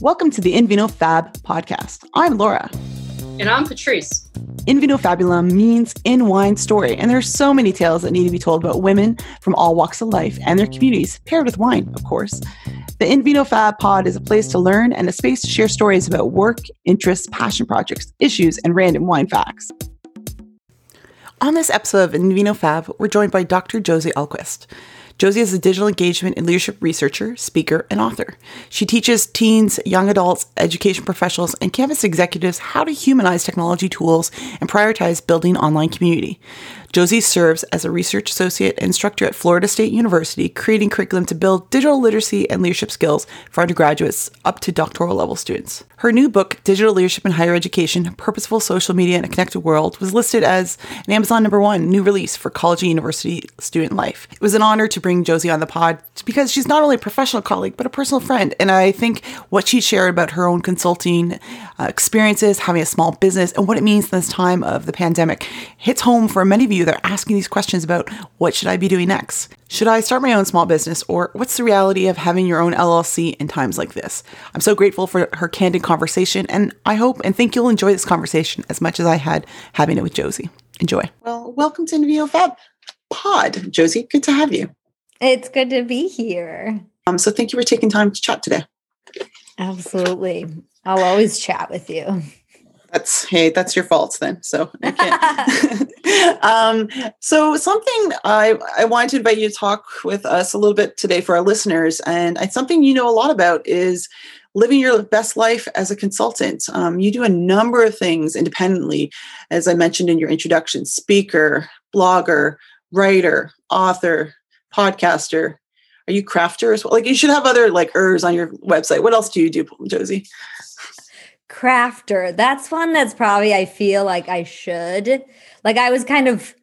Welcome to the Invino Fab podcast. I'm Laura. And I'm Patrice. Invino Fabulum means in wine story, and there are so many tales that need to be told about women from all walks of life and their communities, paired with wine, of course. The Invino Fab pod is a place to learn and a space to share stories about work, interests, passion projects, issues, and random wine facts. On this episode of Invino Fab, we're joined by Dr. Josie Ahlquist. Josie is a digital engagement and leadership researcher, speaker, and author. She teaches teens, young adults, education professionals, and campus executives how to humanize technology tools and prioritize building online community. Josie serves as a research associate instructor at Florida State University, creating curriculum to build digital literacy and leadership skills for undergraduates up to doctoral level students. Her new book, Digital Leadership in Higher Education Purposeful Social Media in a Connected World, was listed as an Amazon number one new release for college and university student life. It was an honor to bring Josie on the pod because she's not only a professional colleague, but a personal friend. And I think what she shared about her own consulting uh, experiences, having a small business, and what it means in this time of the pandemic hits home for many of you you that are asking these questions about what should I be doing next? Should I start my own small business or what's the reality of having your own LLC in times like this? I'm so grateful for her candid conversation and I hope and think you'll enjoy this conversation as much as I had having it with Josie. Enjoy. Well, welcome to Invino Fab Pod. Josie, good to have you. It's good to be here. Um, so thank you for taking time to chat today. Absolutely. I'll always chat with you that's hey that's your fault then so um, so something i i wanted to invite you to talk with us a little bit today for our listeners and it's something you know a lot about is living your best life as a consultant. Um, you do a number of things independently as i mentioned in your introduction speaker blogger writer author podcaster. Are you crafter as well? Like you should have other like ers on your website. What else do you do josie crafter. That's one that's probably I feel like I should. Like I was kind of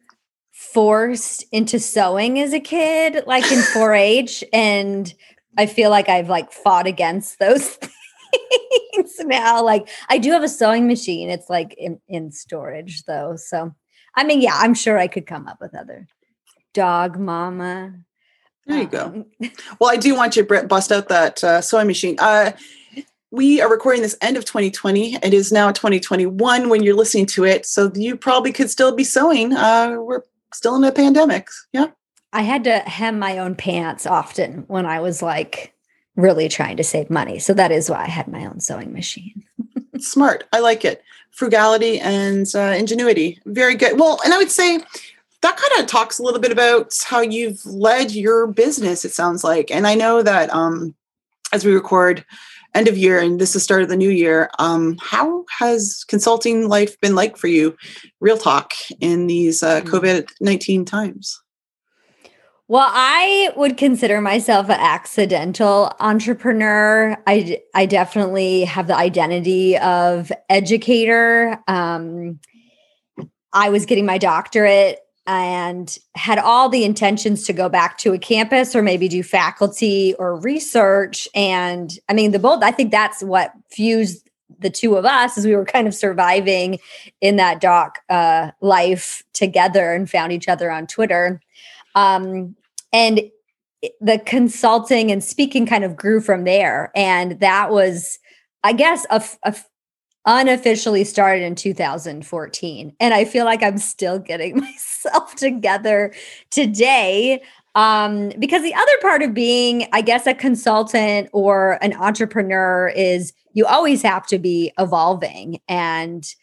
forced into sewing as a kid, like in 4-H, and I feel like I've like fought against those things now. Like I do have a sewing machine. It's like in, in storage though. So I mean, yeah, I'm sure I could come up with other dog mama. There you um, go. Well, I do want you to bust out that uh, sewing machine. Uh, we are recording this end of 2020. It is now 2021 when you're listening to it. So you probably could still be sewing. Uh, we're still in a pandemic. Yeah. I had to hem my own pants often when I was like really trying to save money. So that is why I had my own sewing machine. Smart. I like it. Frugality and uh, ingenuity. Very good. Well, and I would say that kind of talks a little bit about how you've led your business, it sounds like. And I know that um, as we record, end of year and this is the start of the new year um, how has consulting life been like for you real talk in these uh, mm. covid-19 times well, I would consider myself an accidental entrepreneur. I, I definitely have the identity of educator. Um, I was getting my doctorate and had all the intentions to go back to a campus or maybe do faculty or research. And i mean the both i think that's what fused the two of us as we were kind of surviving in that doc uh, life together and found each other on twitter. Um, and the consulting and speaking kind of grew from there. And that was i guess a, a unofficially started in 2014 and i feel like i'm still getting myself together today um, because the other part of being i guess a consultant or an entrepreneur is you always have to be evolving and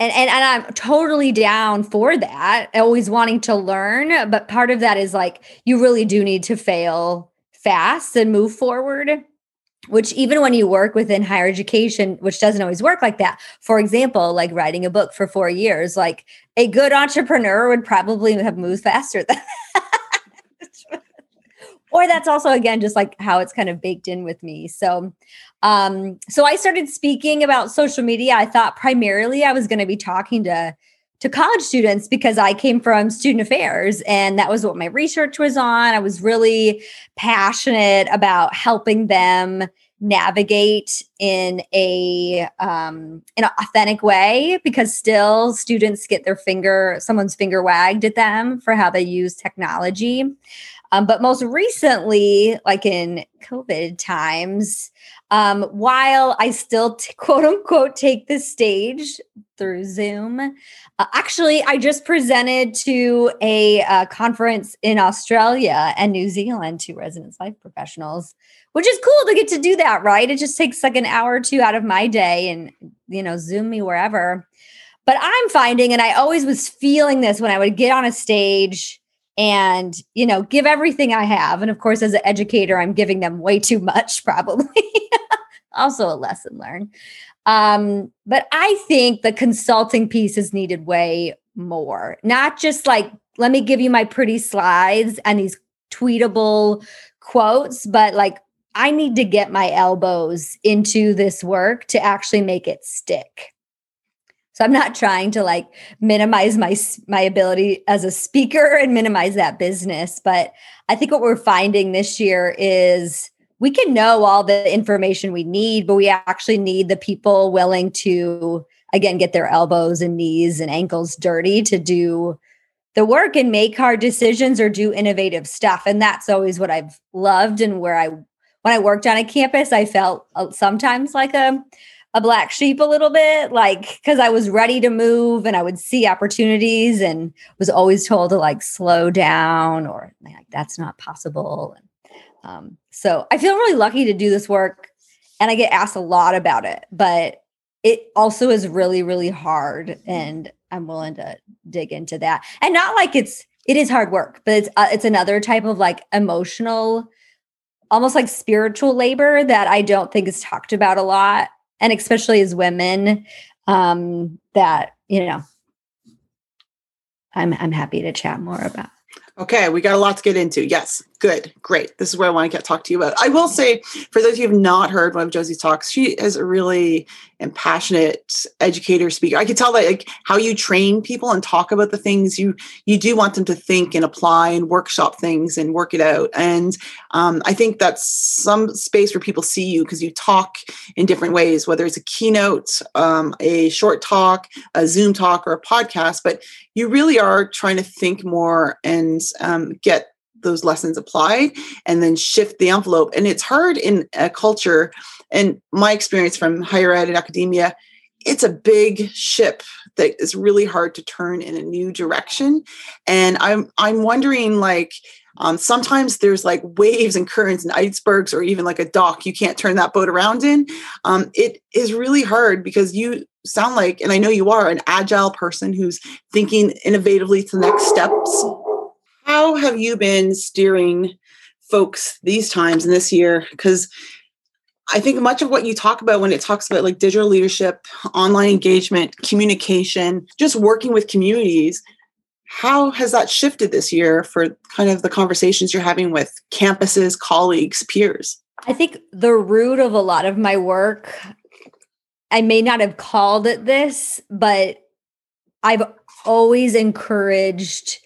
and, and and I'm totally down for that, always wanting to learn. But part of that is like you really do need to fail fast and move forward which even when you work within higher education which doesn't always work like that for example like writing a book for four years like a good entrepreneur would probably have moved faster than that. or that's also again just like how it's kind of baked in with me so um so i started speaking about social media i thought primarily i was going to be talking to to college students because I came from student affairs and that was what my research was on. I was really passionate about helping them navigate in a um, in an authentic way because still students get their finger someone's finger wagged at them for how they use technology. Um, but most recently, like in COVID times, um, while I still t- quote unquote take the stage through Zoom, uh, actually, I just presented to a uh, conference in Australia and New Zealand to residence life professionals, which is cool to get to do that, right? It just takes like an hour or two out of my day and, you know, Zoom me wherever. But I'm finding, and I always was feeling this when I would get on a stage and you know give everything i have and of course as an educator i'm giving them way too much probably also a lesson learned um but i think the consulting piece is needed way more not just like let me give you my pretty slides and these tweetable quotes but like i need to get my elbows into this work to actually make it stick so I'm not trying to like minimize my my ability as a speaker and minimize that business, but I think what we're finding this year is we can know all the information we need, but we actually need the people willing to again get their elbows and knees and ankles dirty to do the work and make hard decisions or do innovative stuff. And that's always what I've loved and where I when I worked on a campus, I felt uh, sometimes like a a black sheep a little bit, like because I was ready to move and I would see opportunities and was always told to like slow down or like that's not possible. Um, so I feel really lucky to do this work and I get asked a lot about it, but it also is really, really hard. And I'm willing to dig into that. And not like it's, it is hard work, but it's, uh, it's another type of like emotional, almost like spiritual labor that I don't think is talked about a lot and especially as women um, that you know i'm i'm happy to chat more about. Okay we got a lot to get into. Yes Good, great. This is where I want to get talk to you about. I will say, for those of you who have not heard one of Josie's talks, she is a really passionate educator speaker. I could tell that like how you train people and talk about the things you you do want them to think and apply and workshop things and work it out. And um, I think that's some space where people see you because you talk in different ways, whether it's a keynote, um, a short talk, a Zoom talk, or a podcast. But you really are trying to think more and um, get those lessons applied and then shift the envelope. And it's hard in a culture, and my experience from higher ed and academia, it's a big ship that is really hard to turn in a new direction. And I'm I'm wondering like um, sometimes there's like waves and currents and icebergs or even like a dock you can't turn that boat around in. Um, it is really hard because you sound like, and I know you are an agile person who's thinking innovatively to the next steps how have you been steering folks these times and this year? Because I think much of what you talk about when it talks about like digital leadership, online engagement, communication, just working with communities, how has that shifted this year for kind of the conversations you're having with campuses, colleagues, peers? I think the root of a lot of my work, I may not have called it this, but I've always encouraged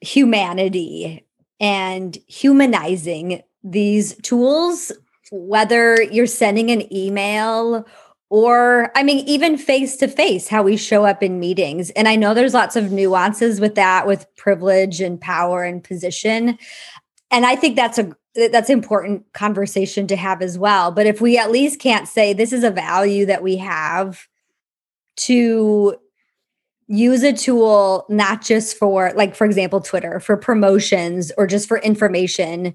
humanity and humanizing these tools, whether you're sending an email or I mean, even face to face, how we show up in meetings. And I know there's lots of nuances with that, with privilege and power and position. And I think that's a that's important conversation to have as well. But if we at least can't say this is a value that we have to use a tool not just for like for example twitter for promotions or just for information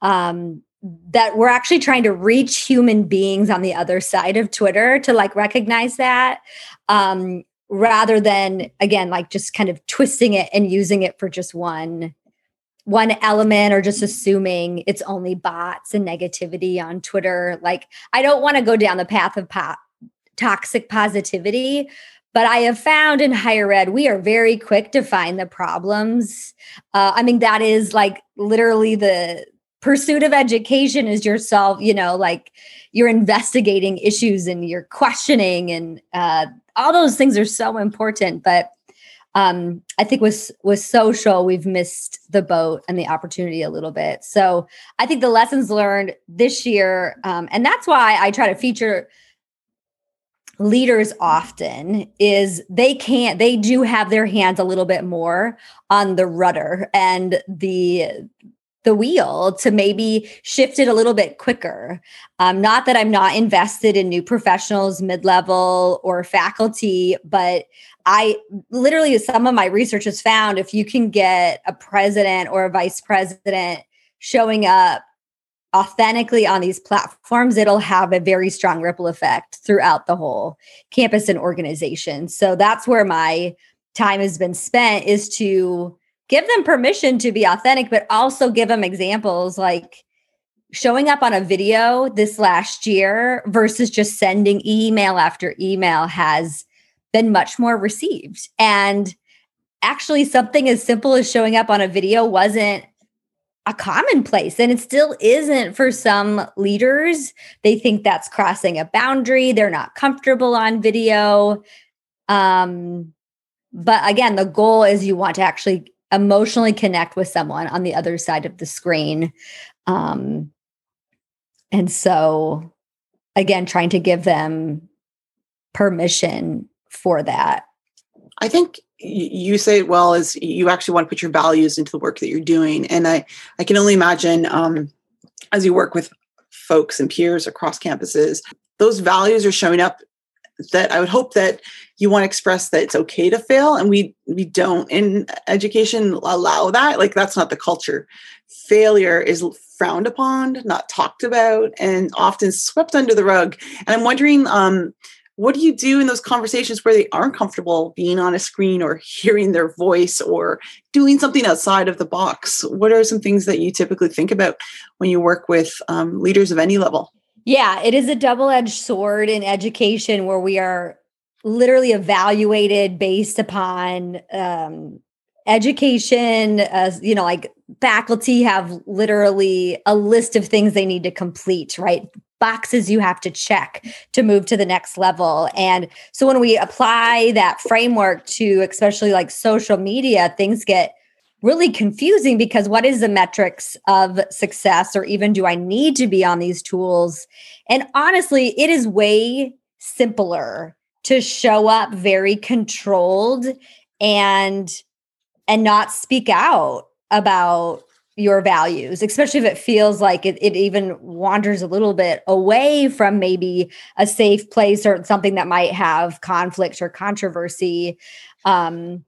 um that we're actually trying to reach human beings on the other side of twitter to like recognize that um rather than again like just kind of twisting it and using it for just one one element or just assuming it's only bots and negativity on twitter. Like i don't want to go down the path of po- toxic positivity but I have found in higher ed, we are very quick to find the problems. Uh, I mean, that is like literally the pursuit of education is yourself, you know, like you're investigating issues and you're questioning, and uh, all those things are so important. But um, I think with with social, we've missed the boat and the opportunity a little bit. So I think the lessons learned this year, um, and that's why I try to feature leaders often is they can't they do have their hands a little bit more on the rudder and the the wheel to maybe shift it a little bit quicker. Um, not that I'm not invested in new professionals, mid level, or faculty, but I literally, some of my research has found if you can get a president or a vice president showing up authentically on these platforms, it'll have a very strong ripple effect throughout the whole campus and organization. So that's where my time has been spent is to give them permission to be authentic, but also give them examples like showing up on a video this last year versus just sending email after email has been much more received. And actually, something as simple as showing up on a video wasn't a commonplace and it still isn't for some leaders they think that's crossing a boundary they're not comfortable on video um but again the goal is you want to actually emotionally connect with someone on the other side of the screen. Um, and so, again, trying to give them permission for that. I think you say it well as you actually want to put your values into the work that you're doing. And I, I can only imagine um, as you work with folks and peers across campuses, those values are showing up that I would hope that you want to express that it's okay to fail and we we don't in education allow that. Like that's not the culture. Failure is frowned upon not talked about and often swept under the rug. And i'm wondering um, what do you do in those conversations where they aren't comfortable being on a screen or hearing their voice or doing something outside of the box? What are some things that you typically think about when you work with um, leaders of any level? Yeah, it is a double edged sword in education where we are literally evaluated based upon um, education as you know like faculty have literally a list of things they need to complete right boxes you have to check to move to the next level. And so when we apply that framework to especially like social media things get really confusing because what is the metrics of success or even do i need to be on these tools? And honestly it is way simpler to show up very controlled and and not speak out about your values especially if it feels like it, it even wanders a little bit away from maybe a safe place or something that might have conflict or controversy. Um,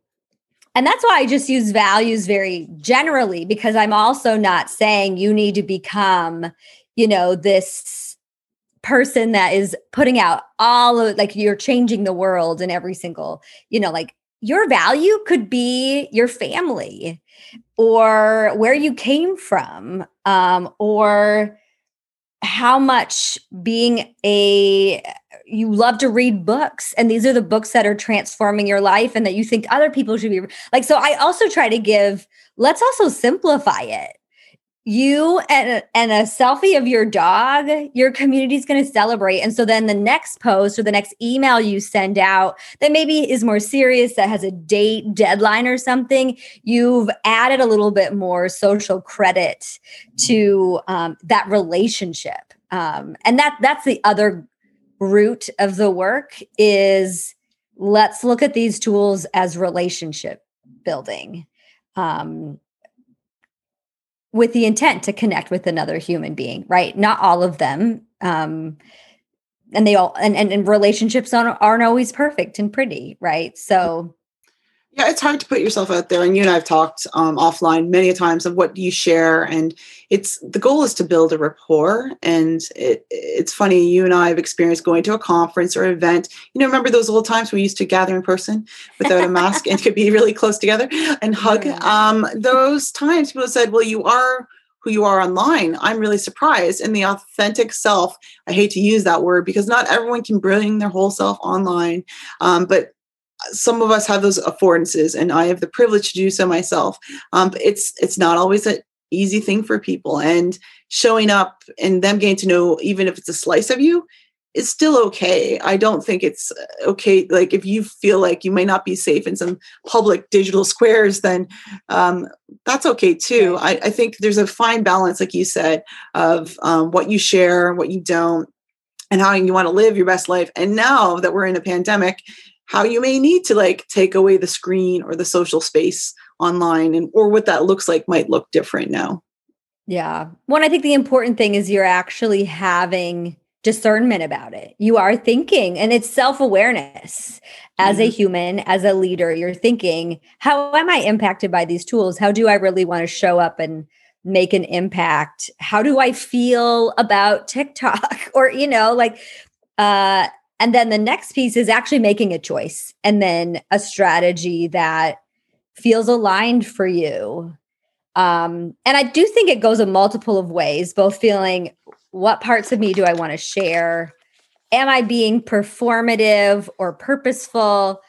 and that's why I just use values very generally because I'm also not saying you need to become, you know, this person that is putting out all of like you're changing the world in every single, you know, like your value could be your family or where you came from um, or how much being a you love to read books and these are the books that are transforming your life and that you think other people should be like so i also try to give let's also simplify it you and, and a selfie of your dog, your community is going to celebrate. And so then the next post or the next email you send out that maybe is more serious, that has a date, deadline, or something, you've added a little bit more social credit to um, that relationship. Um, and that that's the other root of the work is let's look at these tools as relationship building. Um, with the intent to connect with another human being, right? Not all of them. Um, and they all and, and, and relationships aren't, aren't always perfect and pretty, right? So yeah, it's hard to put yourself out there. And you and I have talked um, offline many times of what you share, and it's the goal is to build a rapport. And it, it's funny, you and I have experienced going to a conference or event. You know, remember those old times we used to gather in person without a mask and could be really close together and hug. Um, those times people said, "Well, you are." who you are online. I'm really surprised. And the authentic self, I hate to use that word because not everyone can bring their whole self online. Um, but some of us have those affordances and i have the privilege to do so myself. Um, it's it's not always an easy thing for people and showing up and them getting to know even if it's a slice of you is still okay. I don't think it's uh, okay like if you feel like you may not be safe in some public digital squares then um, that's okay too. I, I, think there's a fine balance like you said of um, what you share what you don't and how you want to live your best life. And now that we're in a pandemic how you may need to like take away the screen or the social space online and or what that looks like might look different now Yeah. One, I think the important thing is you're actually having discernment about it. You are thinking, and it's self awareness as mm-hmm. a human, as a leader. You're thinking, how am I impacted by these tools? How do I really want to show up and make an impact? How do I feel about TikTok? or, you know, like, uh, and then the next piece is actually making a choice and then a strategy that feels aligned for you. Um, and I do think it goes a multiple of ways, both feeling what parts of me do I want to share? Am I being performative or purposeful?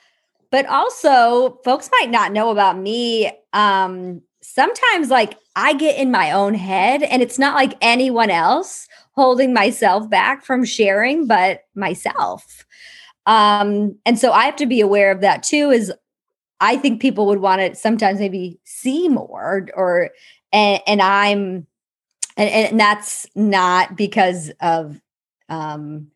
But also, folks might not know about me. Um, sometimes, like, I get in my own head, and it's not like anyone else holding myself back from sharing, but myself. Um, and so I have to be aware of that too. Is I think people would want to sometimes maybe see more, or and, and I'm and, and that's not because of um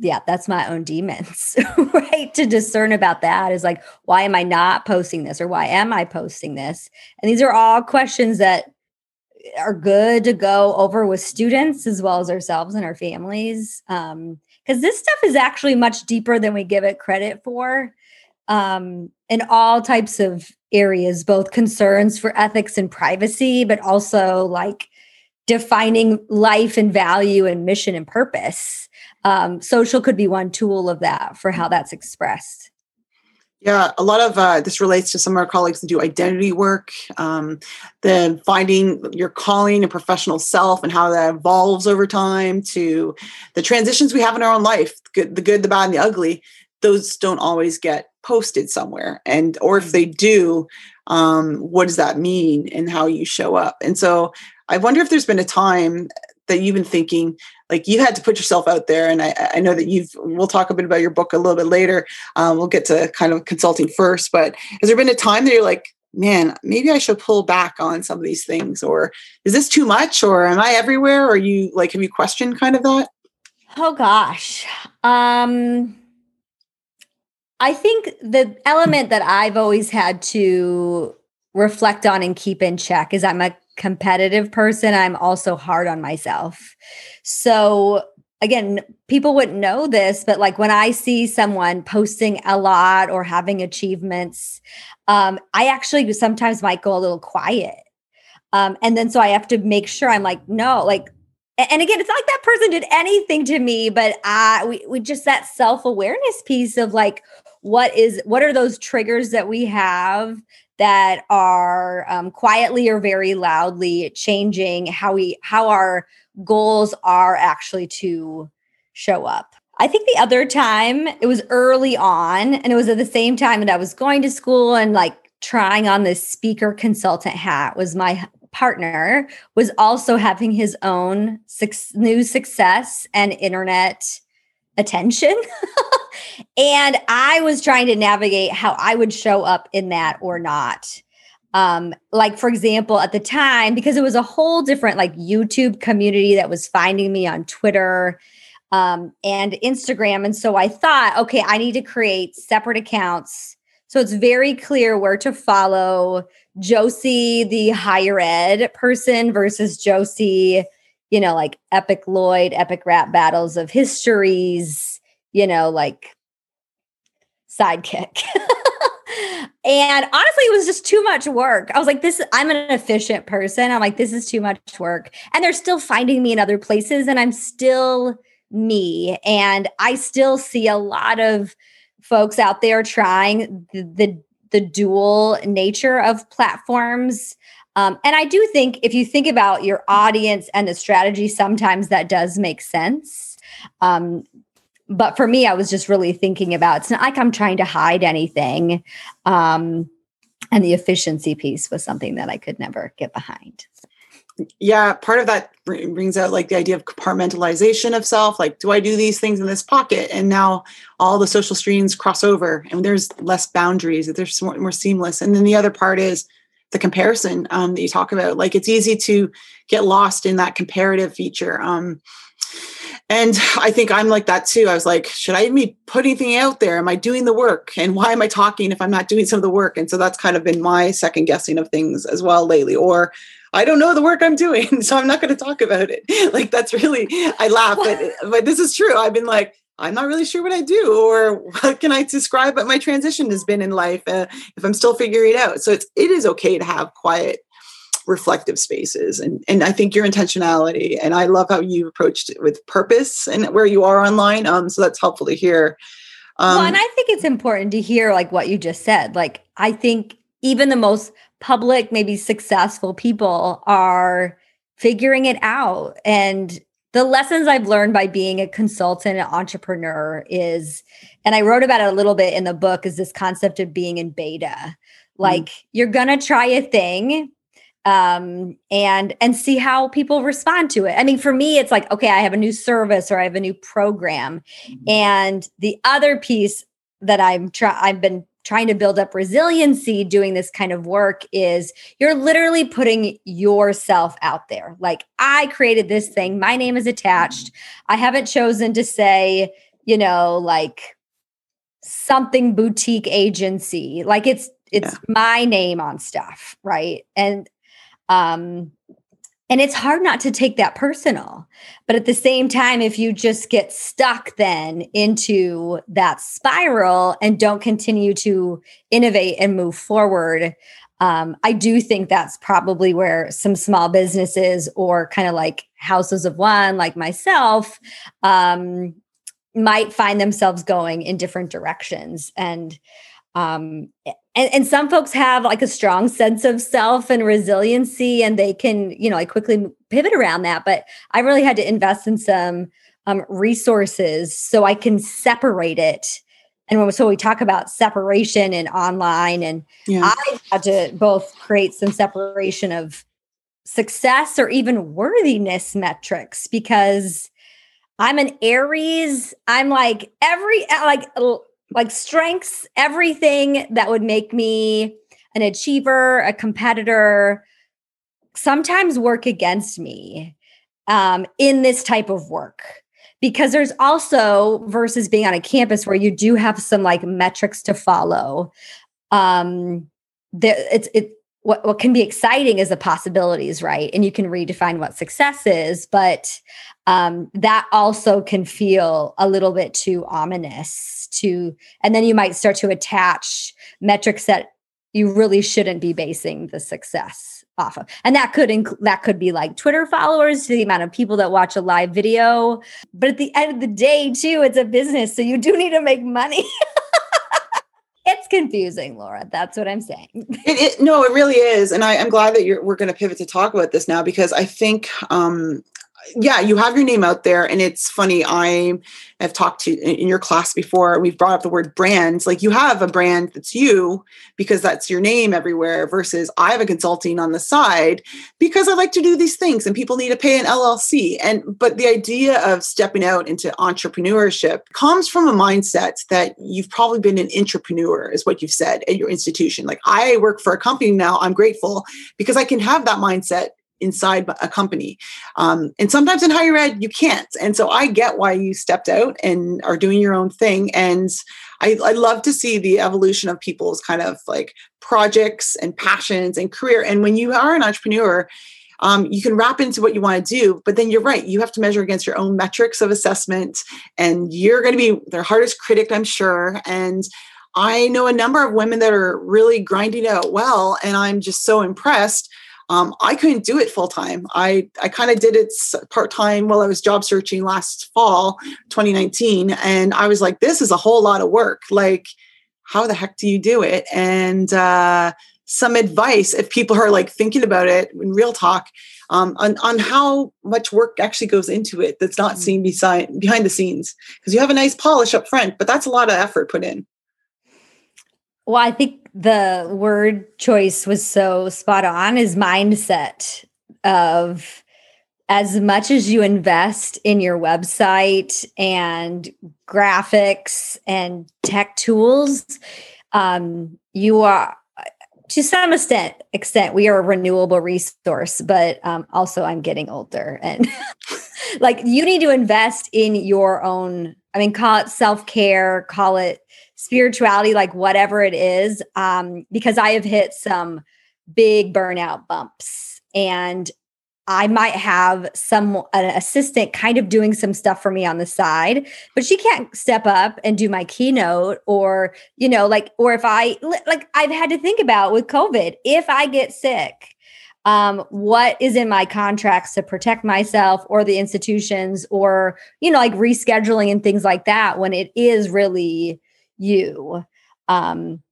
yeah that's my own demons right to discern about that is like why am i not posting this or why am i posting this and these are all questions that are good to go over with students as well as ourselves and our families um because this stuff is actually much deeper than we give it credit for um in all types of areas both concerns for ethics and privacy but also like defining life and value and mission and purpose. Um, social could be one tool of that for how that's expressed. Yeah, a lot of uh, this relates to some of our colleagues that do identity work, um, then finding your calling and professional self and how that evolves over time to the transitions we have in our own life, good, the good, the bad, and the ugly. Those don't always get posted somewhere, and or if they do, um, what does that mean and how you show up? And so I wonder if there's been a time that you've been thinking like you had to put yourself out there and I, I know that you've we'll talk a bit about your book a little bit later. Um, we'll get to kind of consulting first but has there been a time that you're like man maybe i should pull back on some of these things or is this too much or am i everywhere? Or you like have you questioned kind of that? Oh gosh. Um i think the element that i've always had to reflect on and keep in check is i'm a competitive person, I'm also hard on myself. So again, people wouldn't know this, but like when I see someone posting a lot or having achievements, um, I actually sometimes might go a little quiet. Um, and then so I have to make sure I'm like, no, like, and again, it's not like that person did anything to me, but I we, we just that self-awareness piece of like what is what are those triggers that we have that are um, quietly or very loudly changing how we how our goals are actually to show up. I think the other time it was early on and it was at the same time that i was going to school and like trying on this speaker consultant hat was my partner was also having his own su- new success and internet attention and I was trying to navigate how I would show up in that or not. Um, like for example, at the time, because it was a whole different like YouTube community that was finding me on Twitter um, and Instagram. And so I thought, okay, I need to create separate accounts. So it's very clear where to follow Josie, the higher ed person, versus Josie, you know, like epic Lloyd, epic rap battles of histories, you know, like sidekick. and honestly, it was just too much work. I was like, this, I'm an efficient person. I'm like, this is too much work. And they're still finding me in other places, and I'm still me. And I still see a lot of folks out there trying the, the, the dual nature of platforms. Um, and I do think if you think about your audience and the strategy, sometimes that does make sense. Um, but for me, I was just really thinking about it's not like I'm trying to hide anything. Um, and the efficiency piece was something that I could never get behind. Yeah, part of that brings out like the idea of compartmentalization of self. Like, do I do these things in this pocket? And now all the social streams cross over, and there's less boundaries. There's more, more seamless. And then the other part is the comparison um, that you talk about. Like, it's easy to get lost in that comparative feature. Um, and I think I'm like that too. I was like, should I be putting anything out there? Am I doing the work? And why am I talking if I'm not doing some of the work? And so that's kind of been my second guessing of things as well lately. Or I don't know the work I'm doing, so I'm not going to talk about it. Like that's really I laugh, but but this is true. I've been like, I'm not really sure what I do, or what can I describe what my transition has been in life uh, if I'm still figuring it out. So it's it is okay to have quiet, reflective spaces, and and I think your intentionality, and I love how you approached it with purpose and where you are online. Um, so that's helpful to hear. Um, well, and I think it's important to hear like what you just said. Like I think even the most public, maybe successful people are figuring it out. And the lessons I've learned by being a consultant and entrepreneur is, and I wrote about it a little bit in the book, is this concept of being in beta. Mm. Like mm. you're gonna try a thing um and and see how people respond to it i mean for me it's like okay i have a new service or i have a new program mm-hmm. and the other piece that i'm trying i've been trying to build up resiliency doing this kind of work is you're literally putting yourself out there. Like, I created this thing, my name is attached. I haven't chosen to say, you know, like something boutique agency. Like it's it's yeah. my name on stuff, right? And um and it's hard not to take that personal. But at the same time, if you just get stuck then into that spiral and don't continue to innovate and move forward, um, I do think that's probably where some small businesses or kind of like houses of one, like myself, um, might find themselves going in different directions. And um, and, and some folks have like a strong sense of self and resiliency and they can you know like quickly pivot around that. But i really had to invest in some um, resources so i can separate it. And when, so we talk about separation and online and yeah. i had to both create some separation of success or even worthiness metrics because i'm an aries. I'm like every like like strengths, everything that would make me an achiever, a competitor, sometimes work against me um, in this type of work. Because there's also versus being on a campus where you do have some like metrics to follow. Um, there, it's it what, what can be exciting is the possibilities, right? And you can redefine what success is, but um, that also can feel a little bit too ominous to and then you might start to attach metrics that you really shouldn't be basing the success off of. And that could inc- that could be like twitter followers to the amount of people that watch a live video. But at the end of the day too it's a business so you do need to make money. It's confusing laura. That's what i'm saying. It, it, no it really is. And I, am glad that you're we're going to pivot to talk about this now because i think um yeah, you have your name out there. And it's funny, I have talked to in your class before, we've brought up the word brands. Like you have a brand that's you because that's your name everywhere, versus I have a consulting on the side because I like to do these things and people need to pay an LLC. And but the idea of stepping out into entrepreneurship comes from a mindset that you've probably been an entrepreneur, is what you've said at your institution. Like I work for a company now, I'm grateful because I can have that mindset inside a company. Um, and sometimes in higher ed, you can't. And so I get why you stepped out and are doing your own thing. And I, I love to see the evolution of people's kind of like projects and passions and career. And when you are an entrepreneur, um, you can wrap into what you want to do, but then you're right. You have to measure against your own metrics of assessment, and you're going to be their hardest critic, I'm sure. And I know a number of women that are really grinding out well, and I'm just so impressed um, I couldn't do it full time. I, I kind of did it part time while I was job searching last fall, 2019. And I was like, this is a whole lot of work. Like, how the heck do you do it? And uh, some advice if people are like thinking about it in real talk um, on, on how much work actually goes into it that's not mm. seen beside, behind the scenes. Because you have a nice polish up front, but that's a lot of effort put in. Well, I think the word choice was so spot on is mindset of as much as you invest in your website and graphics and tech tools, um, you are to some extent extent we are a renewable resource but um, also i'm getting older and like you need to invest in your own i mean call it self-care call it spirituality, like whatever it is, um, because I have hit some big burnout bumps and I might have some an assistant kind of doing some stuff for me on the side, but she can't step up and do my keynote or, you know, like, or if I, like, I've had to think about with COVID, if I get sick, um, what is in my contracts to protect myself or the institutions or, you know, like rescheduling and things like that when it is really you. Um,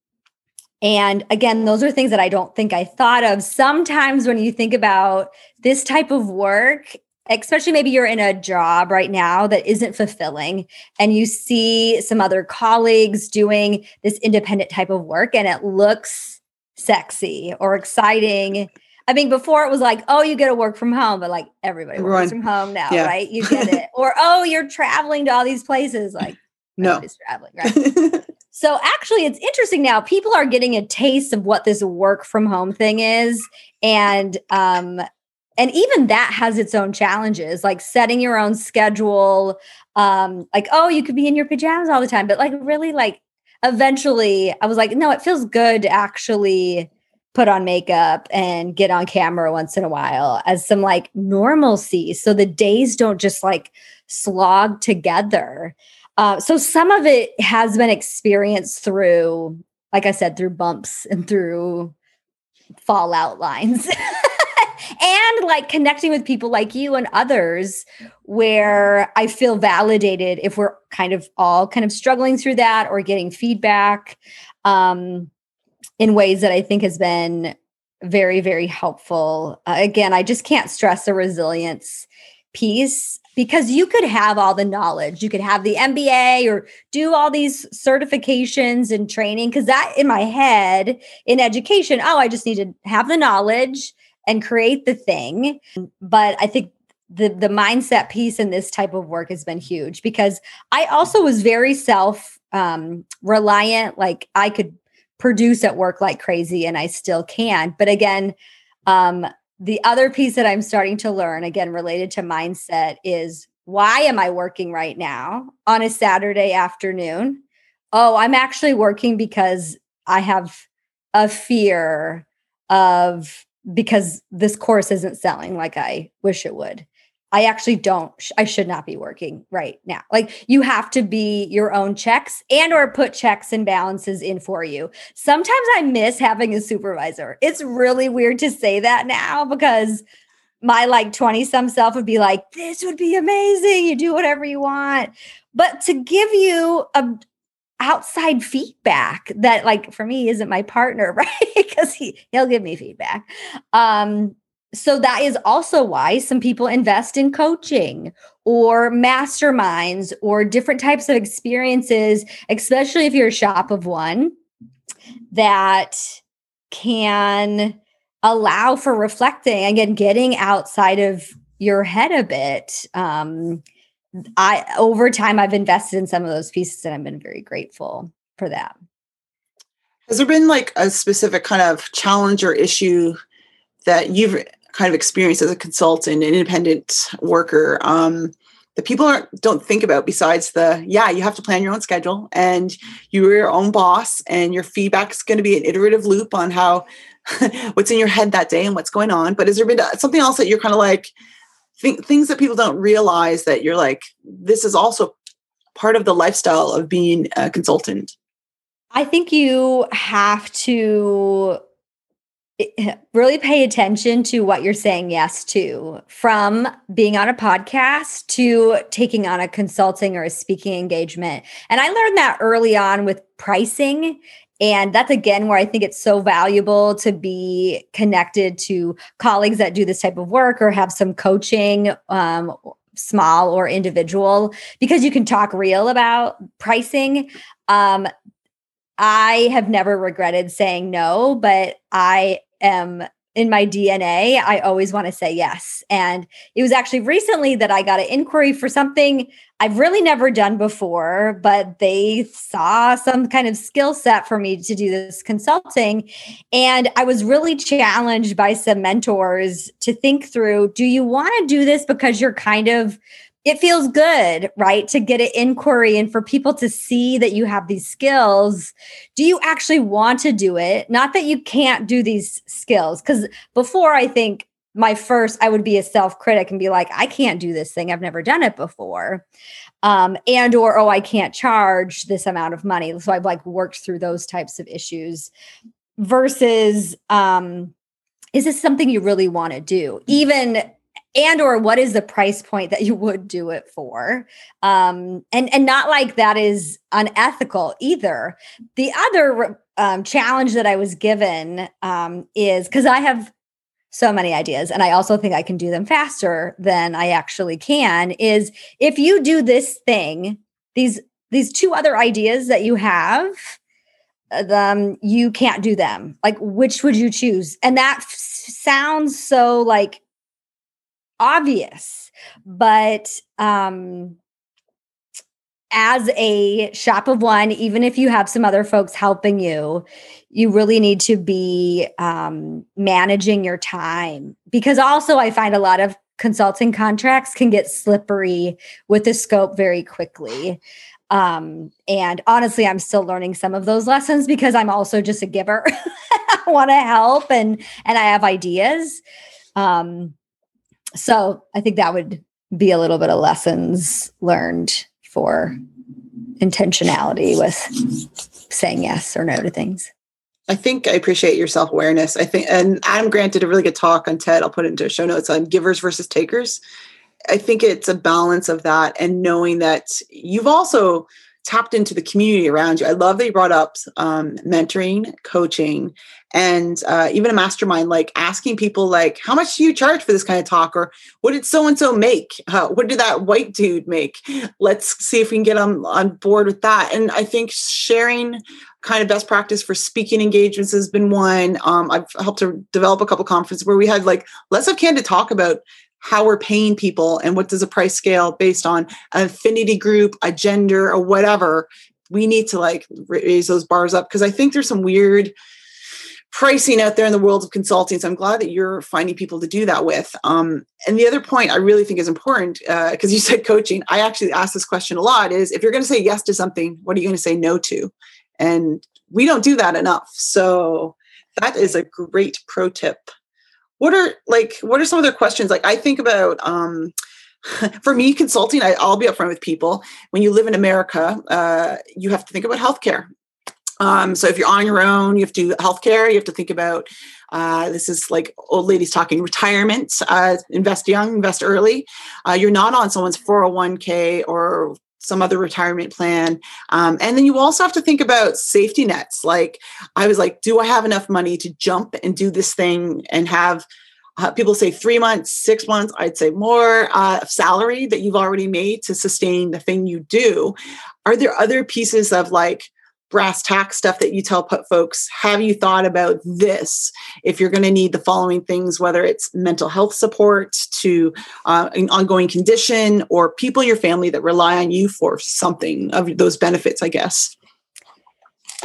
and again, those are things that I don't think I thought of. Sometimes when you think about this type of work, especially maybe you're in a job right now that isn't fulfilling and you see some other colleagues doing this independent type of work and it looks sexy or exciting. I mean, before it was like, oh, you get to work from home, but like everybody works from home now, yeah. right? You get it. or oh, you're traveling to all these places. Like no, traveling, right? So actually, it's interesting now. People are getting a taste of what this work from home thing is, and um, and even that has its own challenges, like setting your own schedule. Um, like, oh, you could be in your pajamas all the time, but like, really, like, eventually, I was like, no, it feels good to actually put on makeup and get on camera once in a while as some like normalcy, so the days don't just like slog together. Uh, so some of it has been experienced through, like I said, through bumps and through fallout lines. and like connecting with people like you and others where I feel validated if we're kind of all kind of struggling through that or getting feedback um, in ways that I think has been very, very helpful. Uh, again, I just can't stress the resilience piece because you could have all the knowledge. You could have the MBA or do all these certifications and training. Because that in my head in education, oh, I just need to have the knowledge and create the thing. But I think the the mindset piece in this type of work has been huge because I also was very self um, reliant. Like I could produce at work like crazy, and I still can. But again, um, the other piece that I'm starting to learn, again, related to mindset, is why am I working right now on a Saturday afternoon? Oh, I'm actually working because I have a fear of because this course isn't selling like I wish it would. I actually don't I should not be working right now. Like you have to be your own checks and or put checks and balances in for you. Sometimes I miss having a supervisor. It's really weird to say that now because my like 20 some self would be like this would be amazing. You do whatever you want. But to give you a outside feedback that like for me isn't my partner, right? because he he'll give me feedback. Um so that is also why some people invest in coaching or masterminds or different types of experiences, especially if you're a shop of one that can allow for reflecting again getting outside of your head a bit. Um i over time i've invested in some of those pieces and i've been very grateful for that. Has there been like a specific kind of challenge or issue that you've kind of experience as a consultant and independent worker um, that people aren't, don't think about besides the yeah you have to plan your own schedule and you're your own boss and your feedback is going to be an iterative loop on how what's in your head that day and what's going on. But has there been something else that you're kind of like th- things that people don't realize that you're like this is also part of the lifestyle of being a consultant? I think you have to really pay attention to what you're saying yes to from being on a podcast to taking on a consulting or a speaking engagement. And I learned that early on with pricing. And that's again where I think it's so valuable to be connected to colleagues that do this type of work or have some coaching, um, small or individual, because you can talk real about pricing. Um, I have never regretted saying no, but I am in my DNA, I always want to say yes. And it was actually recently that I got an inquiry for something I've really never done before, but they saw some kind of skill set for me to do this consulting. And I was really challenged by some mentors to think through do you want to do this because you're kind of it feels good, right? To get an inquiry and for people to see that you have these skills. Do you actually want to do it? Not that you can't do these skills. Because before, I think my first i would be a self-critic and be like i can't do this thing i've never done it before um, and or oh i can't charge this amount of money so i've like worked through those types of issues versus um, is this something you really want to do even and or what is the price point that you would do it for? Um and and not like that is unethical either. The other um, challenge that i was given um is because i have so many ideas and i also think i can do them faster than i actually can is if you do this thing these these two other ideas that you have um you can't do them. Like which would you choose? And that f- sounds so like obvious but um as a shop of one, even if you have some other folks helping you, you really need to be um, managing your time. Because also, I find a lot of consulting contracts can get slippery with the scope very quickly. Um, and honestly, I'm still learning some of those lessons because I'm also just a giver. I want to help and and I have ideas. Um, so I think that would be a little bit of lessons learned for intentionality with saying yes or no to things. I think I appreciate your self awareness. I think, and Adam Grant did a really good talk on TED. I'll put it into show notes on givers versus takers. I think it's a balance of that and knowing that you've also tapped into the community around you. I love that you brought up um, mentoring, coaching, and uh, even a mastermind. Like asking people, like, how much do you charge for this kind of talk, or what did so and so make? Uh, what did that white dude make? Let's see if we can get on on board with that. And I think sharing kind of best practice for speaking engagements has been one. Um, I've helped to develop a couple conferences where we had like let's have candid talk about how we're paying people and what does a price scale based on an affinity group, a gender, or whatever. We need to like raise those bars up because I think there's some weird pricing out there in the world of consulting. So I'm glad that you're finding people to do that with. Um, and the other point I really think is important because uh, you said coaching. I actually ask this question a lot: is if you're going to say yes to something, what are you going to say no to? And we don't do that enough. So that is a great pro tip what are like what are some other questions? Like i think about um for me consulting I, will be upfront with people. When you live in america uh, you have to think about healthcare. Um, so if you're on your own you have to do healthcare you have to think about uh, this is like old ladies talking retirement uh, invest young invest early. Uh, you're not on someone's 401k or some other retirement plan. Um, and then you also have to think about safety nets. Like, I was like, do I have enough money to jump and do this thing and have uh, people say three months, six months, I'd say more uh, salary that you've already made to sustain the thing you do. Are there other pieces of like, brass tack stuff that you tell put folks have you thought about this? If you're going to need the following things whether it's mental health support to uh, an ongoing condition or people your family that rely on you for something of those benefits i guess.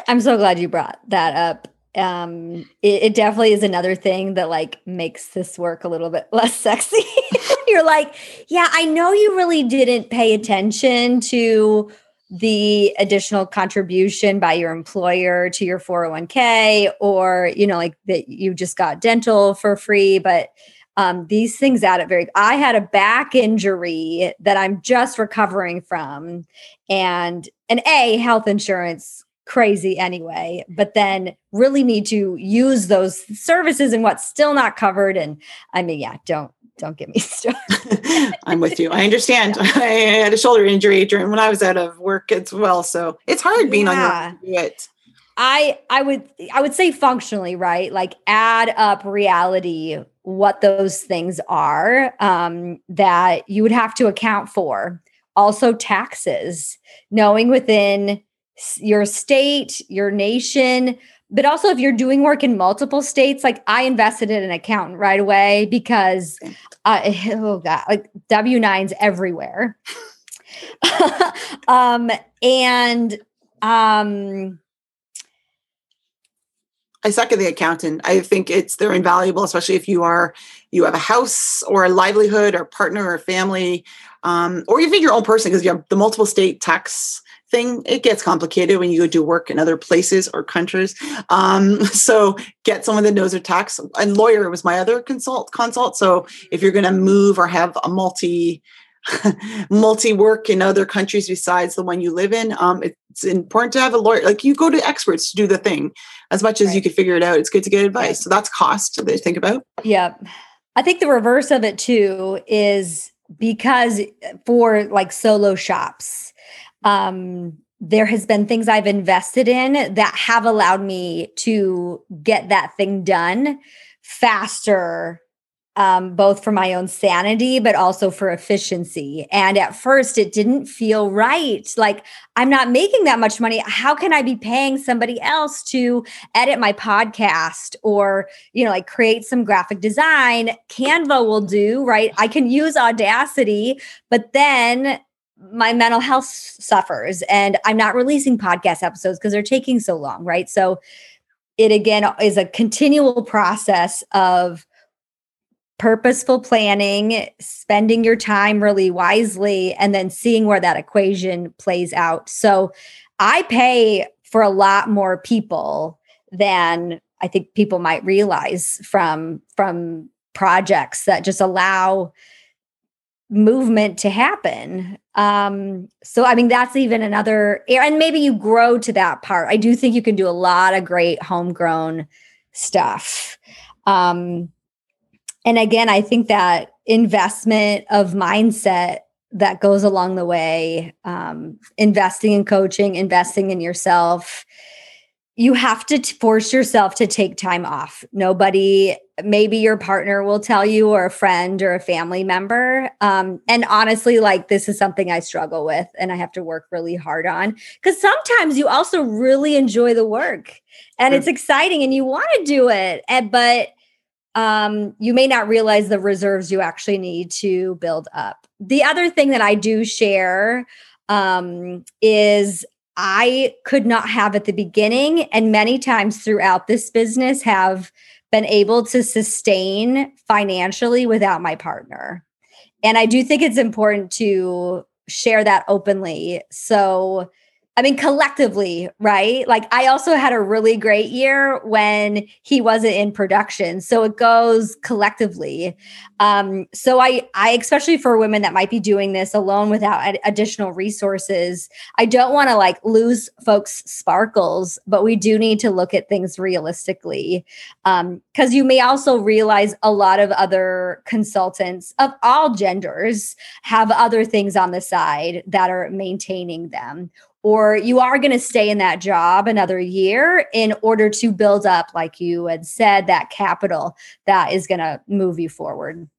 I'm so glad you brought that up. Um it, it definitely is another thing that like makes this work a little bit less sexy. You're like yeah i know you really didn't pay attention to the additional contribution by your employer to your 401k or you know like that you just got dental for free but um, these things add up very i had a back injury that i'm just recovering from and an a health insurance crazy anyway but then really need to use those services and what's still not covered and i mean yeah don't don't get me started. I'm with you. I understand. Yeah. I had a shoulder injury during when I was out of work as well, so it's hard being yeah. on your it. I I would I would say functionally, right? Like add up reality what those things are um, that you would have to account for. Also taxes, knowing within your state, your nation, but also if you're doing work in multiple states like i invested in an accountant right away because uh, oh god like w9s everywhere um and um I suck at the accountant. I think it's they're invaluable, especially if you are you have a house or a livelihood or partner or family, um, or even your own person, because you have the multiple state tax thing. It gets complicated when you go do work in other places or countries. Um, so get someone that knows their tax. And lawyer was my other consult consult. So if you're going to move or have a multi multi work in other countries besides the one you live in, um, it's important to have a lawyer. Like you go to experts to do the thing as much as right. you could figure it out. It's good to get advice. So that's cost to think about. Yeah. I think the reverse of it too is because for like solo shops, um, there has been things I've invested in that have allowed me to get that thing done faster um, both for my own sanity, but also for efficiency. And at first, it didn't feel right. Like, I'm not making that much money. How can I be paying somebody else to edit my podcast or, you know, like create some graphic design? Canva will do, right? I can use Audacity, but then my mental health suffers and I'm not releasing podcast episodes because they're taking so long, right? So, it again is a continual process of purposeful planning, spending your time really wisely, and then seeing where that equation plays out. So I pay for a lot more people than I think people might realize from from projects that just allow movement to happen. Um, so I mean that's even another and maybe you grow to that part. I do think you can do a lot of great homegrown stuff. Um, and again, I think that investment of mindset that goes along the way, um, investing in coaching, investing in yourself, you have to t- force yourself to take time off. Nobody, maybe your partner will tell you, or a friend or a family member. Um, and honestly, like this is something I struggle with and I have to work really hard on because sometimes you also really enjoy the work and mm. it's exciting and you want to do it. And, but um, you may not realize the reserves you actually need to build up. The other thing that I do share um, is I could not have at the beginning, and many times throughout this business have been able to sustain financially without my partner. And I do think it's important to share that openly. So, I mean, collectively, right? Like, I also had a really great year when he wasn't in production. So it goes collectively. Um, so I, I, especially for women that might be doing this alone without ad- additional resources, I don't want to like lose folks' sparkles, but we do need to look at things realistically. Um, because you may also realize a lot of other consultants of all genders have other things on the side that are maintaining them or you are going to stay in that job another year in order to build up, like you had said, that capital that is going to move you forward.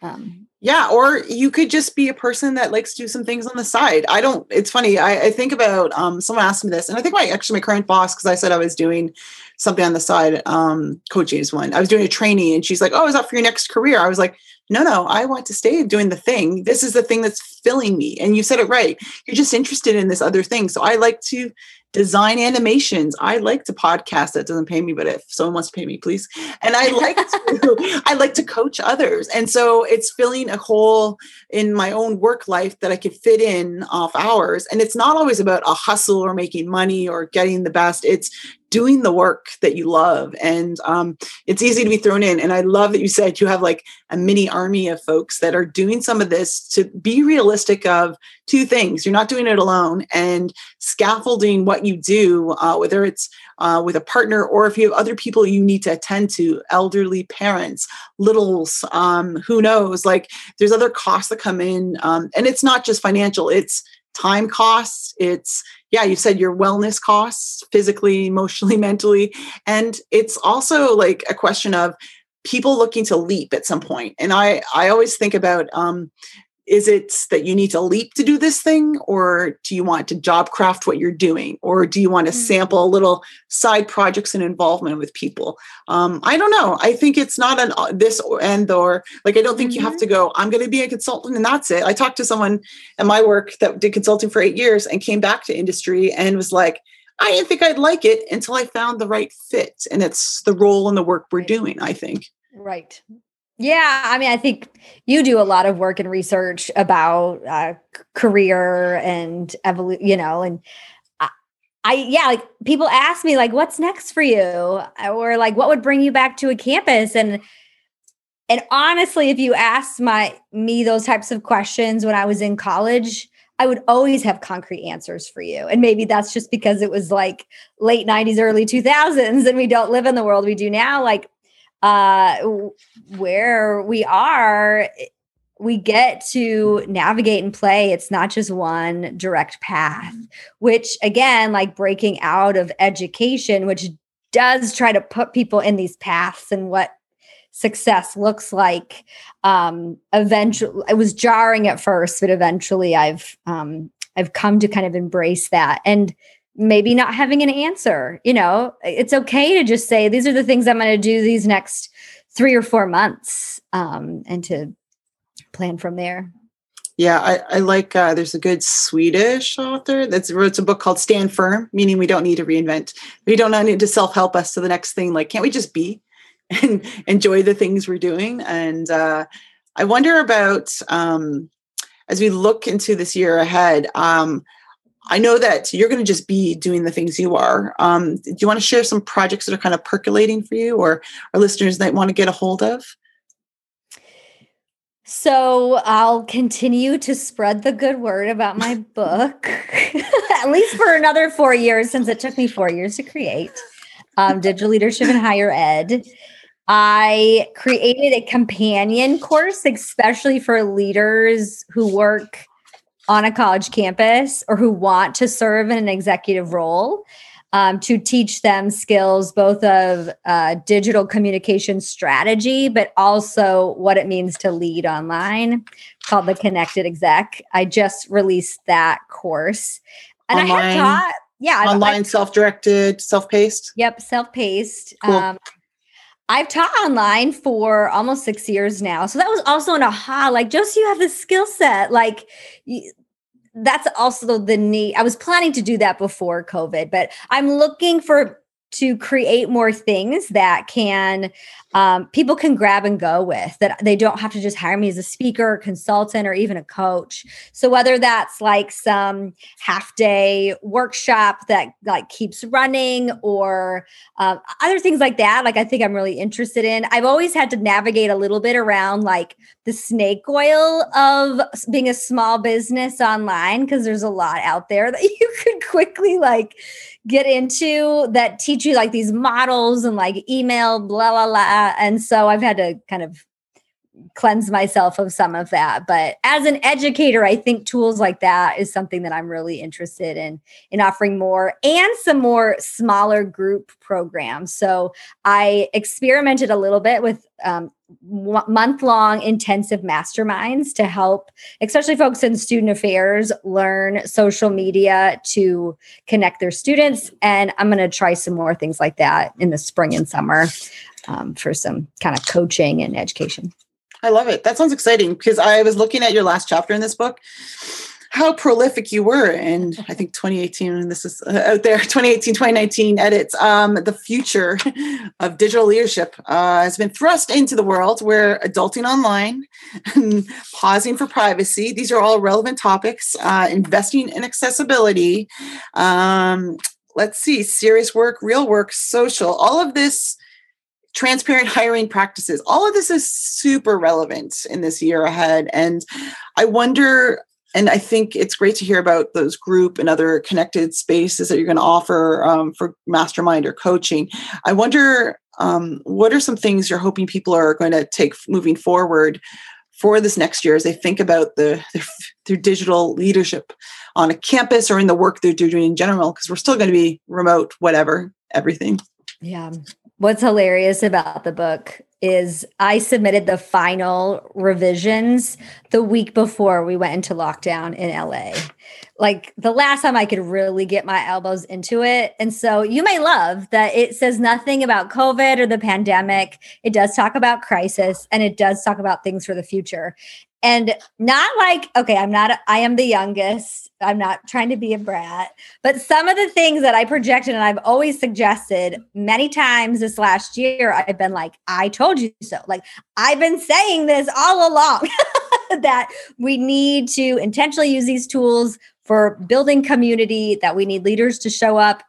Um, yeah, or you could just be a person that likes to do some things on the side. I don't. It's funny. I, I think about um, someone asked me this, and I think my actually my current boss because I said I was doing something on the side. Um, coaching is one. I was doing a training, and she's like, "Oh, is that for your next career?" I was like, no, no, I want to stay doing the thing. This is the thing that's filling me. And you said it right. You're just interested in this other thing. So I like to design animations. I like to podcast that doesn't pay me, but if someone wants to pay me, please. And I like to I like to coach others. And so it's filling a hole in my own work life that I could fit in off hours. And it's not always about a hustle or making money or getting the best. It's doing the work that you love and um, it's easy to be thrown in and i love that you said you have like a mini army of folks that are doing some of this to be realistic of two things you're not doing it alone and scaffolding what you do uh, whether it's uh, with a partner or if you have other people you need to attend to elderly parents littles um, who knows like there's other costs that come in um, and it's not just financial it's time costs it's yeah, you said your wellness costs physically, emotionally, mentally. And it's also like a question of people looking to leap at some point. And I, I always think about um, is it that you need to leap to do this thing or do you want to job craft what you're doing? Or do you want to mm. sample a little side projects and involvement with people? Um, i don't know. I think it's not an uh, this or and or. Like i don't think mm-hmm. you have to mm-hmm. go i'm going to be a consultant and that's it. I talked to someone at my work that did consulting for eight years and came back to industry and was like i didn't think i'd like it until i found the right fit and it's the role and the work we're doing i think. Right Yeah, I mean, I think you do a lot of work and research about uh, career and evolution, you know, and I, I, yeah, like people ask me, like, what's next for you? Or like, what would bring you back to a campus? And, and honestly, if you asked my me those types of questions when I was in college, I would always have concrete answers for you. And maybe that's just because it was like late 90s, early 2000s, and we don't live in the world we do now. Like uh, where we are, we get to navigate and play. It's not just one direct path, which again, like breaking out of education, which does try to put people in these paths and what success looks like. Um, eventually, it was jarring at first, but eventually, I've um, I've come to kind of embrace that and maybe not having an answer. You know, it's okay to just say, these are the things I'm going to do these next three or four months um, and to plan from there. Yeah, I, I like. Uh, there's a good Swedish author that's wrote a book called "Stand Firm," meaning we don't need to reinvent. We don't need to self help us to the next thing. Like, can't we just be and enjoy the things we're doing? And uh, I wonder about um, as we look into this year ahead. Um, I know that you're going to just be doing the things you are. Um, do you want to share some projects that are kind of percolating for you or our listeners that want to get a hold of? So I'll continue to spread the good word about my book, at least for another four years, since it took me four years to create um, Digital Leadership in Higher Ed. I created a companion course, especially for leaders who work on a college campus or who want to serve in an executive role um, to teach them skills both of uh, digital communication strategy, but also what it means to lead online called the Connected Exec. I just released that course. And online, I have taught, yeah, online, self directed, self paced. Yep, self paced. Cool. Um, I've taught online for almost six years now. So that was also an aha. Like, just you have the skill set. Like, that's also the need. I was planning to do that before COVID, but I'm looking for to create more things that can um, people can grab and go with that they don't have to just hire me as a speaker consultant or even a coach. So whether that's like some half day workshop that like keeps running or um, other things like that like i think i'm really interested in. I've always had to navigate a little bit around like the snake oil of being a small business online because there's a lot out there that you could quickly like get into that teach you like these models and like email blah blah blah. And so i've had to kind of cleanse myself of some of that. But as an educator i think tools like that is something that i'm really interested in in offering more and some more smaller group programs. So i experimented a little bit with um, month long intensive masterminds to help, especially folks in student affairs, learn social media to connect their students. And I'm going to try some more things like that in the spring and summer um, for some kind of coaching and education. I love it. That sounds exciting because I was looking at your last chapter in this book how prolific you were in i think 2018 and this is uh, out there 2018 2019 edits. Um, the future of digital leadership uh, has been thrust into the world where adulting online pausing for privacy these are all relevant topics uh, investing in accessibility um, let's see serious work real work social all of this transparent hiring practices all of this is super relevant in this year ahead. And i wonder and I think it's great to hear about those group and other connected spaces that you're going to offer um, for mastermind or coaching. I wonder um, what are some things you're hoping people are going to take moving forward for this next year as they think about the their, their digital leadership on a campus or in the work they're doing in general? Because we're still going to be remote whatever everything. Yeah. What's hilarious about the book is I submitted the final revisions the week before we went into lockdown in LA. Like the last time I could really get my elbows into it. And so you may love that it says nothing about COVID or the pandemic. It does talk about crisis and it does talk about things for the future. And not like okay i'm not i am the youngest. I'm not trying to be a brat. But some of the things that i projected and i've always suggested many times this last year i've been like i told you so. Like i've been saying this all along that we need to intentionally use these tools for building community that we need leaders to show up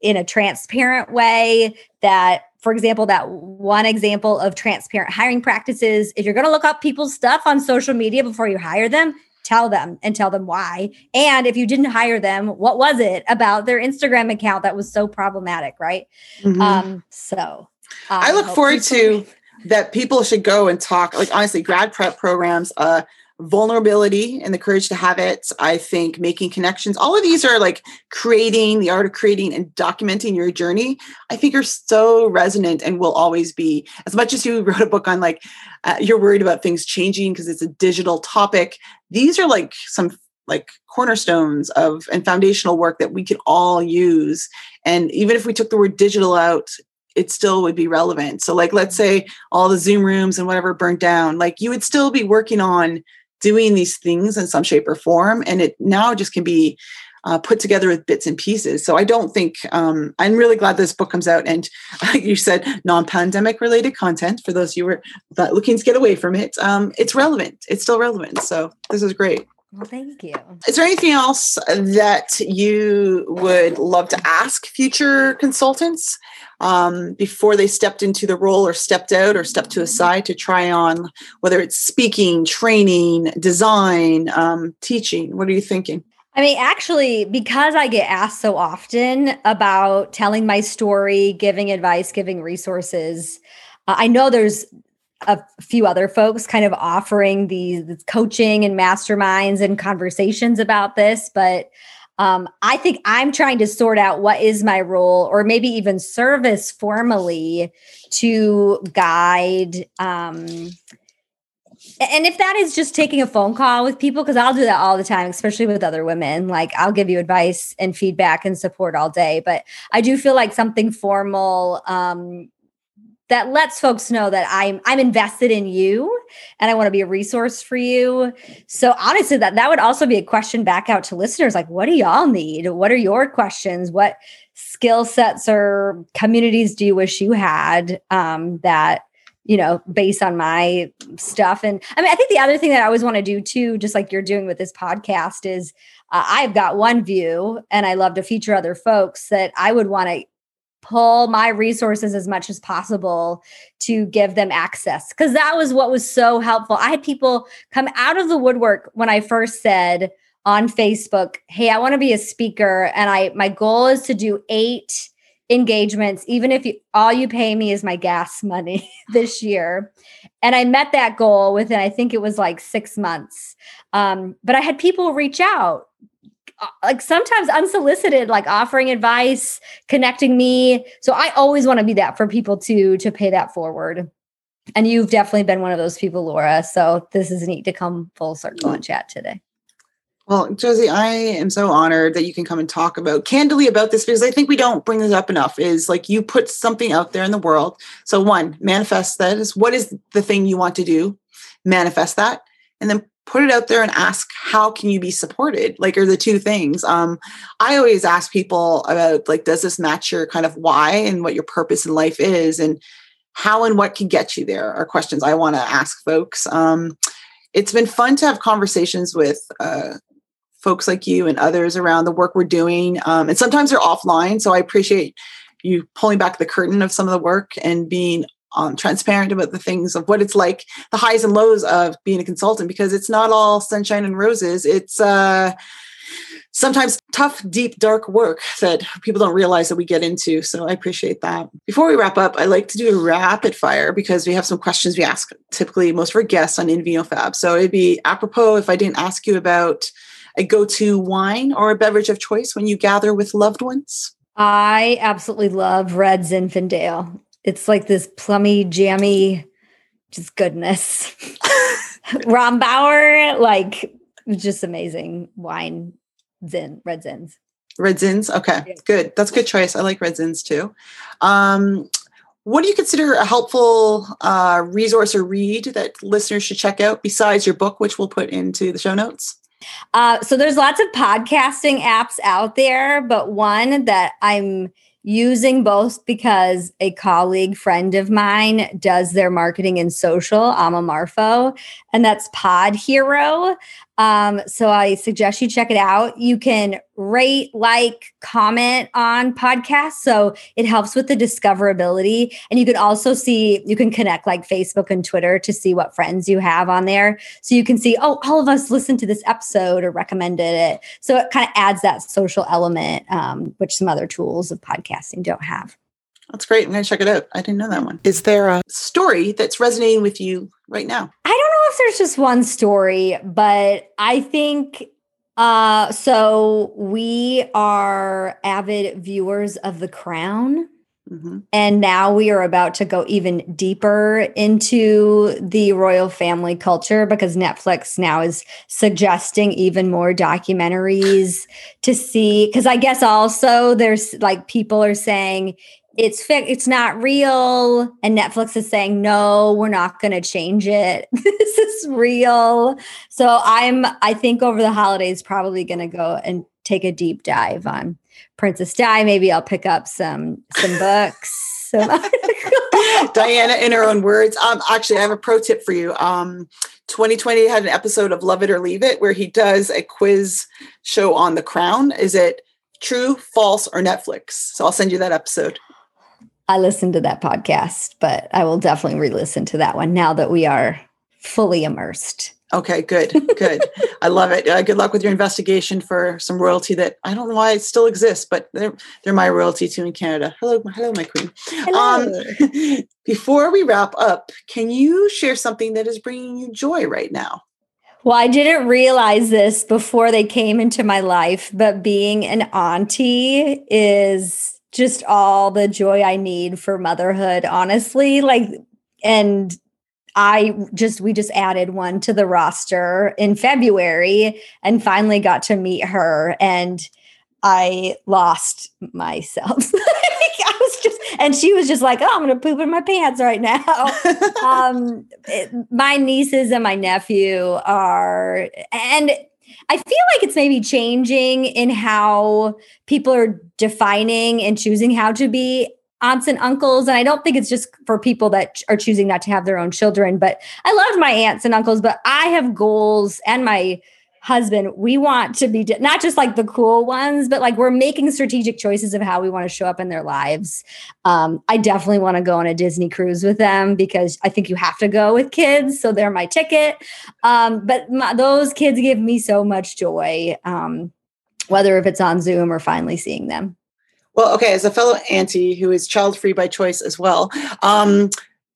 in a transparent way that for example, that one example of transparent hiring practices, if you're going to look up people's stuff on social media before you hire them, tell them and tell them why. And if you didn't hire them, what was it about their Instagram account that was so problematic, right? Mm-hmm. Um, so I look forward to that people should go and talk like honestly grad prep programs uh vulnerability and the courage to have it. I think making connections all of these are like creating the art of creating and documenting your journey i think are so resonant and will always be. As much as you wrote a book on like uh, you're worried about things changing because it's a digital topic these are like some like cornerstones of and foundational work that we could all use. And even if we took the word digital out it still would be relevant. So like let's say all the zoom rooms and whatever burnt down like you would still be working on doing these things in some shape or form and it now just can be uh, put together with bits and pieces. So i don't think um, i'm really glad this book comes out and like you said non-pandemic related content for those you were looking to get away from it um, it's relevant. It's still relevant. So this is great. Well, thank you. Is there anything else that you would love to ask future consultants um, before they stepped into the role or stepped out or stepped to a side to try on, whether it's speaking, training, design, um, teaching? What are you thinking? I mean, actually, because I get asked so often about telling my story, giving advice, giving resources, uh, I know there's a few other folks kind of offering these coaching and masterminds and conversations about this, but um, I think I'm trying to sort out what is my role, or maybe even service formally to guide. Um, and if that is just taking a phone call with people, because I'll do that all the time, especially with other women, like I'll give you advice and feedback and support all day. But I do feel like something formal um, that lets folks know that I'm I'm invested in you and I want to be a resource for you. So honestly, that that would also be a question back out to listeners like, what do y'all need? What are your questions? What skill sets or communities do you wish you had um, that you know based on my stuff and i mean i think the other thing that i always want to do too just like you're doing with this podcast is uh, i've got one view and i love to feature other folks that i would want to pull my resources as much as possible to give them access because that was what was so helpful. I had people come out of the woodwork when I first said on Facebook, "Hey, I want to be a speaker and I my goal is to do 8 engagements even if you, all you pay me is my gas money this year." And I met that goal within I think it was like 6 months. Um, but I had people reach out Uh, like sometimes unsolicited like offering advice connecting me. So i always want to be that for people to to pay that forward. And you've definitely been one of those people laura. So this is neat to come full circle and chat today. Well josie i am so honored that you can come and talk about candidly about this because i think we don't bring this up enough is like you put something out there in the world. So one manifest that is what is the thing you want to do? Manifest that. And then put it out there and ask how can you be supported? Like are the two things. Um i always ask people about like does this match your kind of why and what your purpose in life is and how and what can get you there are questions i want to ask folks. Um it's been fun to have conversations with uh folks like you and others around the work we're doing. Um, and sometimes they're offline so i appreciate you pulling back the curtain of some of the work and being um, transparent about the things of what it's like, the highs and lows of being a consultant, because it's not all sunshine and roses. It's uh, sometimes tough, deep, dark work that people don't realize that we get into. So I appreciate that. Before we wrap up, I like to do a rapid fire because we have some questions we ask typically most of our guests on InVinoFab. So it'd be apropos if I didn't ask you about a go-to wine or a beverage of choice when you gather with loved ones. I absolutely love Red Zinfandel. It's like this plummy, jammy, just goodness. Rombauer, like just amazing wine. Zin, red zins. Red zins. Okay, yeah. good. That's a good choice. I like red zins too. Um, what do you consider a helpful uh, resource or read that listeners should check out besides your book, which we'll put into the show notes? Uh, so there's lots of podcasting apps out there, but one that I'm using both because a colleague friend of mine does their marketing and social, Ama Marfo, and that's Pod Hero. Um, so I suggest you check it out. You can rate, like, comment on podcasts. So it helps with the discoverability. And you can also see, you can connect like Facebook and Twitter to see what friends you have on there. So you can see, oh, all of us listened to this episode or recommended it. So it kind of adds that social element, um, which some other tools of podcasting don't have. That's great. I'm going to check it out. I didn't know that one. Is there a story that's resonating with you right now? I don't know if there's just one story, but I think uh so we are avid viewers of The Crown. Mm-hmm. And now we are about to go even deeper into the royal family culture because Netflix now is suggesting even more documentaries to see. Because I guess also there's like people are saying it's fi- it's not real and netflix is saying no we're not going to change it. This is real. So i'm i think over the holidays probably going to go and take a deep dive on princess di. Maybe i'll pick up some some books. Some diana in her own words um actually i have a pro tip for you. Um 2020 had an episode of Lovett or leave it where he does a quiz show on the crown. Is it true false or netflix? So i'll send you that episode I listened to that podcast, but I will definitely re listen to that one now that we are fully immersed. Okay, good, good. I love it. Uh, good luck with your investigation for some royalty that I don't know why it still exists, but they're they're my royalty too in Canada. Hello, hello, my queen. Hello. Um, before we wrap up, can you share something that is bringing you joy right now? Well, I didn't realize this before they came into my life, but being an auntie is just all the joy I need for motherhood, honestly. Like, and I just, we just added one to the roster in February and finally got to meet her. And I lost myself. I was just, and she was just like, "Oh, I'm gonna poop in my pants right now." um, it, my nieces and my nephew are, and I feel like it's maybe changing in how people are defining and choosing how to be aunts and uncles. And I don't think it's just for people that are choosing not to have their own children, but I loved my aunts and uncles, but I have goals and my husband, we want to be not just like the cool ones, but like we're making strategic choices of how we want to show up in their lives. Um, I definitely want to go on a Disney cruise with them because I think you have to go with kids. So they're my ticket. Um, but my, those kids give me so much joy, um, whether if it's on Zoom or finally seeing them. Well, okay, as a fellow auntie who is child free by choice as well, um,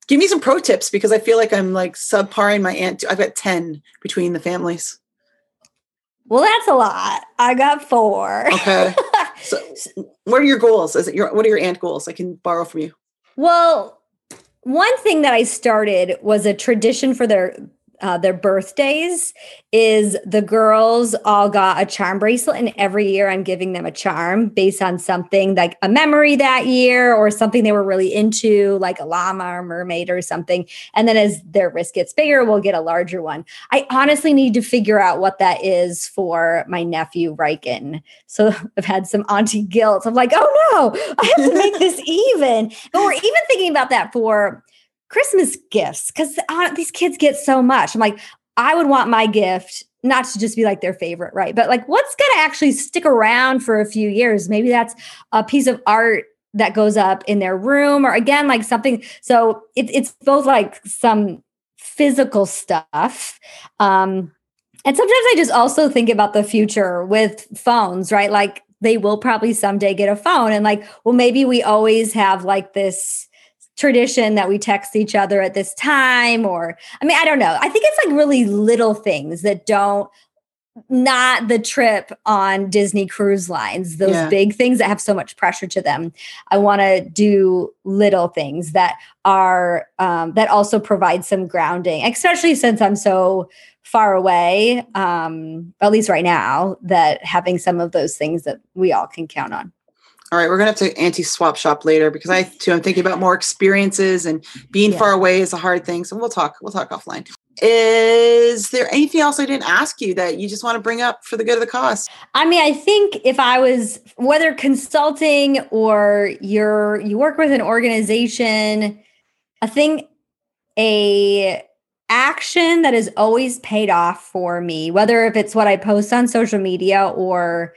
give me some pro tips because I feel like I'm like subparing my aunt. I've got 10 between the families. Well, that's a lot. I got four. Okay. So, what are your goals? Is it your what are your aunt goals? I can borrow from you. Well, one thing that I started was a tradition for their uh, their birthdays is the girls all got a charm bracelet and every year i'm giving them a charm based on something like a memory that year or something they were really into like a llama or mermaid or something. And then as their wrist gets bigger we'll get a larger one. I honestly need to figure out what that is for my nephew Riken. so i've had some auntie guilt. I'm like oh no i have to make this even. But we're even thinking about that for Christmas gifts because uh, these kids get so much. I'm like, I would want my gift not to just be like their favorite, right? But like, what's going to actually stick around for a few years? Maybe that's a piece of art that goes up in their room, or again, like something. So it, it's both like some physical stuff. Um, and sometimes I just also think about the future with phones, right? Like they will probably someday get a phone, and like, well, maybe we always have like this tradition that we text each other at this time or i mean i don't know. I think it's like really little things that don't not the trip on disney cruise lines those yeah. big things that have so much pressure to them. I want to do little things that are um, that also provide some grounding especially since i'm so far away um, at least right now that having some of those things that we all can count on All right, we're gonna have to auntie-swap shop later because I too am thinking about more experiences and being yeah. far away is a hard thing. So we'll talk. We'll talk offline. Is there anything else I didn't ask you that you just want to bring up for the good of the cause? I mean, I think if I was whether consulting or you're you work with an organization, I think a action that has always paid off for me, whether if it's what I post on social media or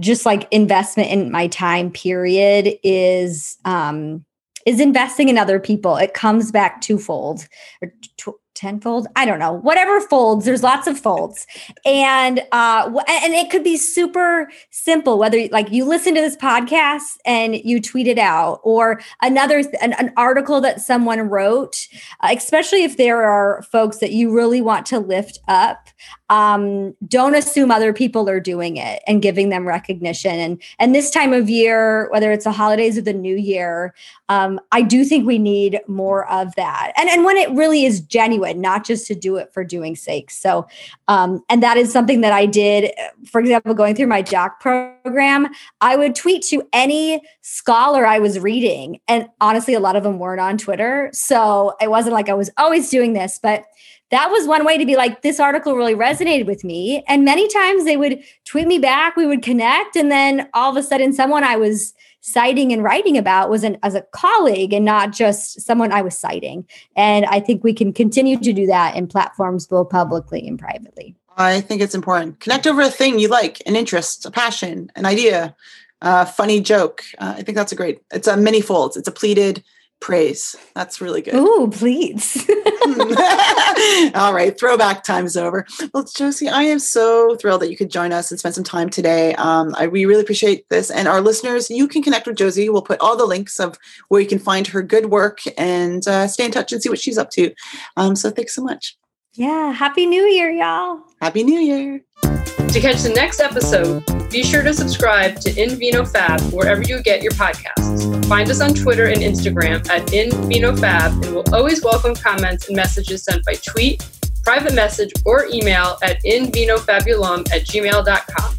just like investment in my time period is um is investing in other people. It comes back twofold or tw- tenfold i don't know. Whatever folds there's lots of folds. And uh and it could be super simple whether like you listen to this podcast and you tweet it out or another an, an article that someone wrote uh, especially if there are folks that you really want to lift up um, don't assume other people are doing it and giving them recognition. And and this time of year whether it's the holidays or the new year um, i do think we need more of that. And and when it really is genuine not just to do it for doing sake so um, and that is something that i did for example going through my doc program i would tweet to any scholar i was reading and honestly a lot of them weren't on twitter so it wasn't like i was always doing this but that was one way to be like, this article really resonated with me. And many times they would tweet me back, we would connect. And then all of a sudden, someone I was citing and writing about was an, as a colleague and not just someone I was citing. And I think we can continue to do that in platforms both publicly and privately. I think it's important. Connect over a thing you like, an interest, a passion, an idea, a funny joke. Uh, I think that's a great. It's a many folds. It's a pleated praise. That's really good. Ooh, please. All right, throwback time's over. Well, Josie, I am so thrilled that you could join us and spend some time today. Um, I, we really appreciate this. And our listeners, you can connect with Josie. We'll put all the links of where you can find her good work and uh, stay in touch and see what she's up to. Um, so thanks so much. Yeah. Happy New Year, y'all. Happy New Year. To catch the next episode, be sure to subscribe to In Vino Fab wherever you get your podcasts. Find us on Twitter and Instagram at In Vino Fab, and we'll always welcome comments and messages sent by tweet, private message, or email at invinofabulum at gmail.com.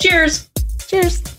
Cheers! Cheers!